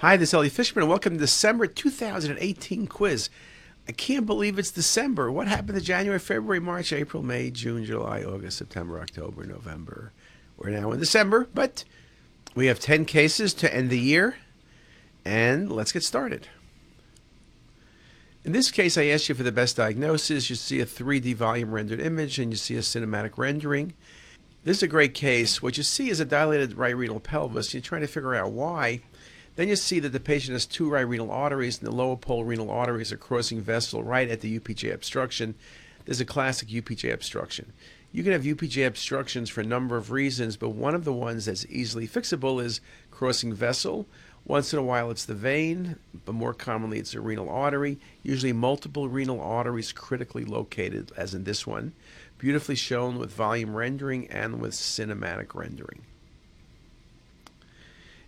Hi, this is Elliot Fishman, and welcome to December 2018 quiz. I can't believe it's December. What happened to January, February, March, April, May, June, July, August, September, October, November? We're now in December, but we have 10 cases to end the year, and let's get started. In this case, I asked you for the best diagnosis. You see a 3D volume rendered image, and you see a cinematic rendering. This is a great case. What you see is a dilated right renal pelvis. You're trying to figure out why. Then you see that the patient has two right renal arteries, and the lower pole renal arteries are crossing vessel right at the UPJ obstruction. There's a classic UPJ obstruction. You can have UPJ obstructions for a number of reasons, but one of the ones that's easily fixable is crossing vessel. Once in a while, it's the vein, but more commonly, it's a renal artery, usually multiple renal arteries critically located, as in this one, beautifully shown with volume rendering and with cinematic rendering.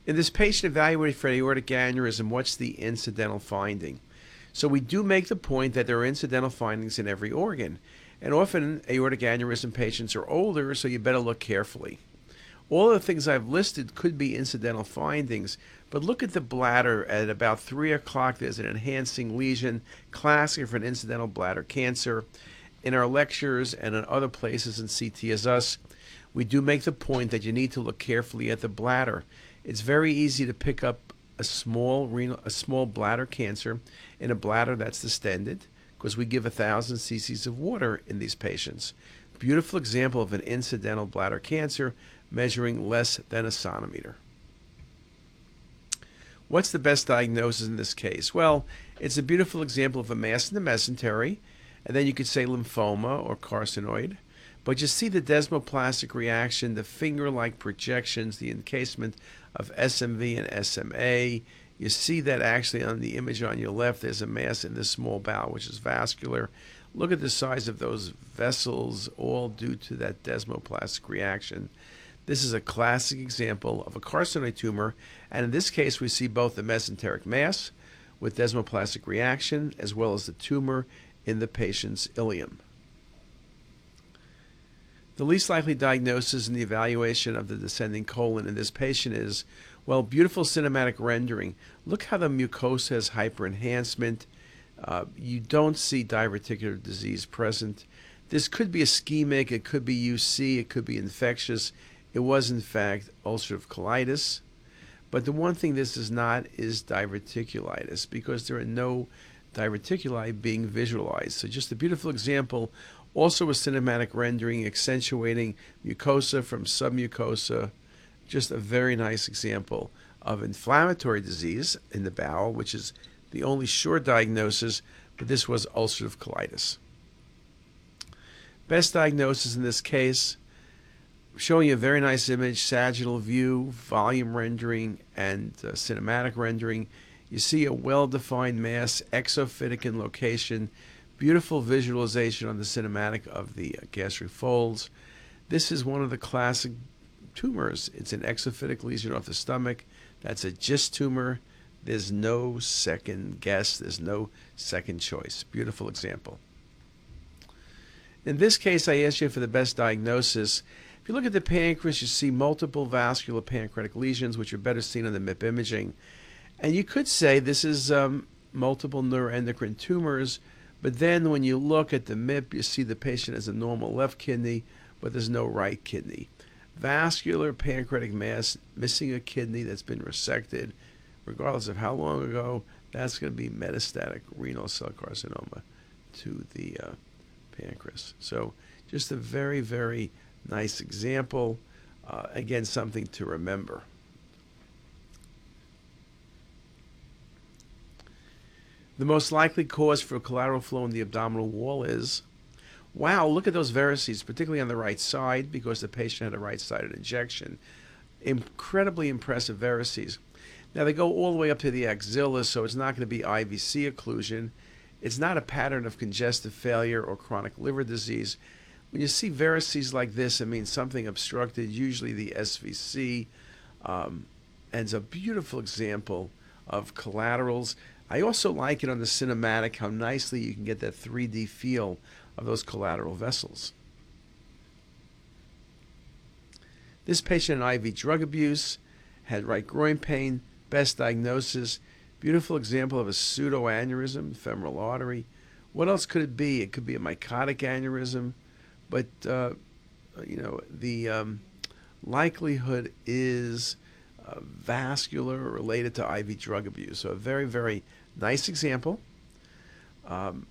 In this patient evaluated for aortic aneurysm, what's the incidental finding? So we do make the point that there are incidental findings in every organ. And often aortic aneurysm patients are older, so you better look carefully. All the things I've listed could be incidental findings, but look at the bladder at about 3 o'clock. There's an enhancing lesion, classic for an incidental bladder cancer. In our lectures and in other places in CTisus, we do make the point that you need to look carefully at the bladder. It's very easy to pick up a small renal, a small bladder cancer in a bladder that's distended because we give a thousand cc's of water in these patients. Beautiful example of an incidental bladder cancer measuring less than a centimeter. What's the best diagnosis in this case? Well, it's a beautiful example of a mass in the mesentery, and then you could say lymphoma or carcinoid. But you see the desmoplastic reaction, the finger like projections, the encasement of SMV and SMA. You see that actually on the image on your left, there's a mass in the small bowel, which is vascular. Look at the size of those vessels, all due to that desmoplastic reaction. This is a classic example of a carcinoid tumor, and in this case, we see both the mesenteric mass with desmoplastic reaction as well as the tumor in the patient's ileum. The least likely diagnosis in the evaluation of the descending colon in this patient is, well, beautiful cinematic rendering. Look how the mucosa has hyperenhancement. Uh, you don't see diverticular disease present. This could be ischemic, it could be UC, it could be infectious. It was, in fact, ulcerative colitis. But the one thing this is not is diverticulitis because there are no diverticuli being visualized. So, just a beautiful example also a cinematic rendering accentuating mucosa from submucosa. Just a very nice example of inflammatory disease in the bowel, which is the only sure diagnosis, but this was ulcerative colitis. Best diagnosis in this case, showing you a very nice image, sagittal view, volume rendering, and uh, cinematic rendering. You see a well-defined mass, exophytic in location, Beautiful visualization on the cinematic of the uh, gastric folds. This is one of the classic tumors. It's an exophytic lesion off the stomach. That's a GIST tumor. There's no second guess. There's no second choice. Beautiful example. In this case, I asked you for the best diagnosis. If you look at the pancreas, you see multiple vascular pancreatic lesions, which are better seen on the MIP imaging. And you could say this is um, multiple neuroendocrine tumors but then when you look at the MIP, you see the patient has a normal left kidney, but there's no right kidney. Vascular pancreatic mass, missing a kidney that's been resected, regardless of how long ago, that's going to be metastatic renal cell carcinoma to the uh, pancreas. So just a very, very nice example. Uh, again, something to remember. The most likely cause for collateral flow in the abdominal wall is wow, look at those varices, particularly on the right side, because the patient had a right sided injection. Incredibly impressive varices. Now, they go all the way up to the axilla, so it's not going to be IVC occlusion. It's not a pattern of congestive failure or chronic liver disease. When you see varices like this, it means something obstructed, usually the SVC. Um, and it's a beautiful example of collaterals. I also like it on the cinematic how nicely you can get that 3D feel of those collateral vessels. This patient had IV drug abuse, had right groin pain, best diagnosis. Beautiful example of a pseudoaneurysm, femoral artery. What else could it be? It could be a mycotic aneurysm, but uh, you know the um, likelihood is uh, vascular related to IV drug abuse. So a very very nice example. Um,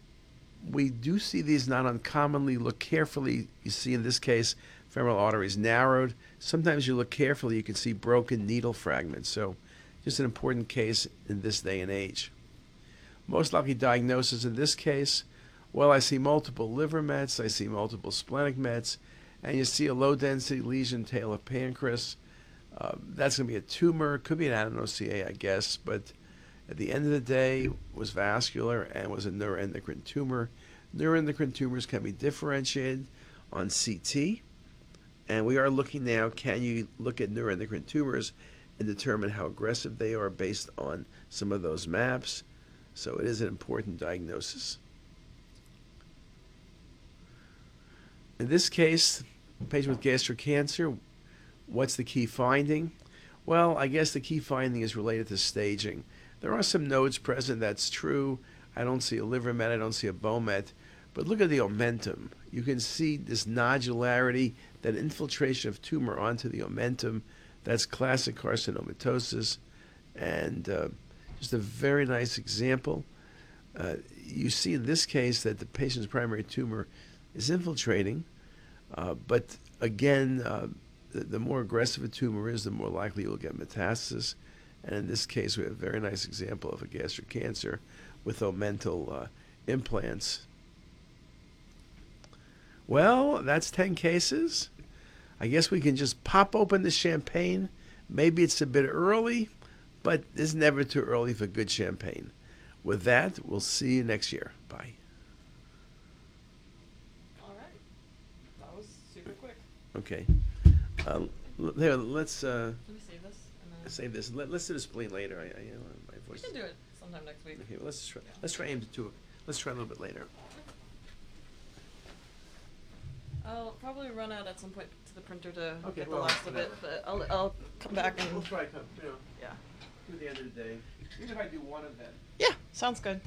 we do see these not uncommonly. Look carefully. You see in this case, femoral arteries narrowed. Sometimes you look carefully, you can see broken needle fragments. So, just an important case in this day and age. Most likely diagnosis in this case, well, I see multiple liver mets, I see multiple splenic mets, and you see a low density lesion tail of pancreas. Uh, that's going to be a tumor, could be an adenoCA, I guess, but at the end of the day was vascular and was a neuroendocrine tumor. Neuroendocrine tumors can be differentiated on CT, and we are looking now, can you look at neuroendocrine tumors and determine how aggressive they are based on some of those maps? So it is an important diagnosis. In this case, patient with gastric cancer, what's the key finding? Well, I guess the key finding is related to staging. There are some nodes present, that's true. I don't see a liver met, I don't see a bone met. But look at the omentum. You can see this nodularity, that infiltration of tumor onto the omentum. That's classic carcinomatosis. And uh, just a very nice example. Uh, you see in this case that the patient's primary tumor is infiltrating, uh, but again, uh, the, the more aggressive a tumor is, the more likely you'll get metastasis. And in this case, we have a very nice example of a gastric cancer with omental uh, implants. Well, that's 10 cases. I guess we can just pop open the champagne. Maybe it's a bit early, but it's never too early for good champagne. With that, we'll see you next year. Bye. All right. That was super quick. Okay. Uh, l- there, let's uh, save this save this. Let, let's do this spleen later. I, I, you know, my voice. we voice. can do it sometime next week. Okay, well, let's try. Yeah. Let's try aim to two. Let's try a little bit later. I'll probably run out at some point to the printer to Okay, get the well, last of it, but I'll I'll come back and We'll try. to, You know, yeah. to the end of the day. Even if I do one of them. Yeah, sounds good.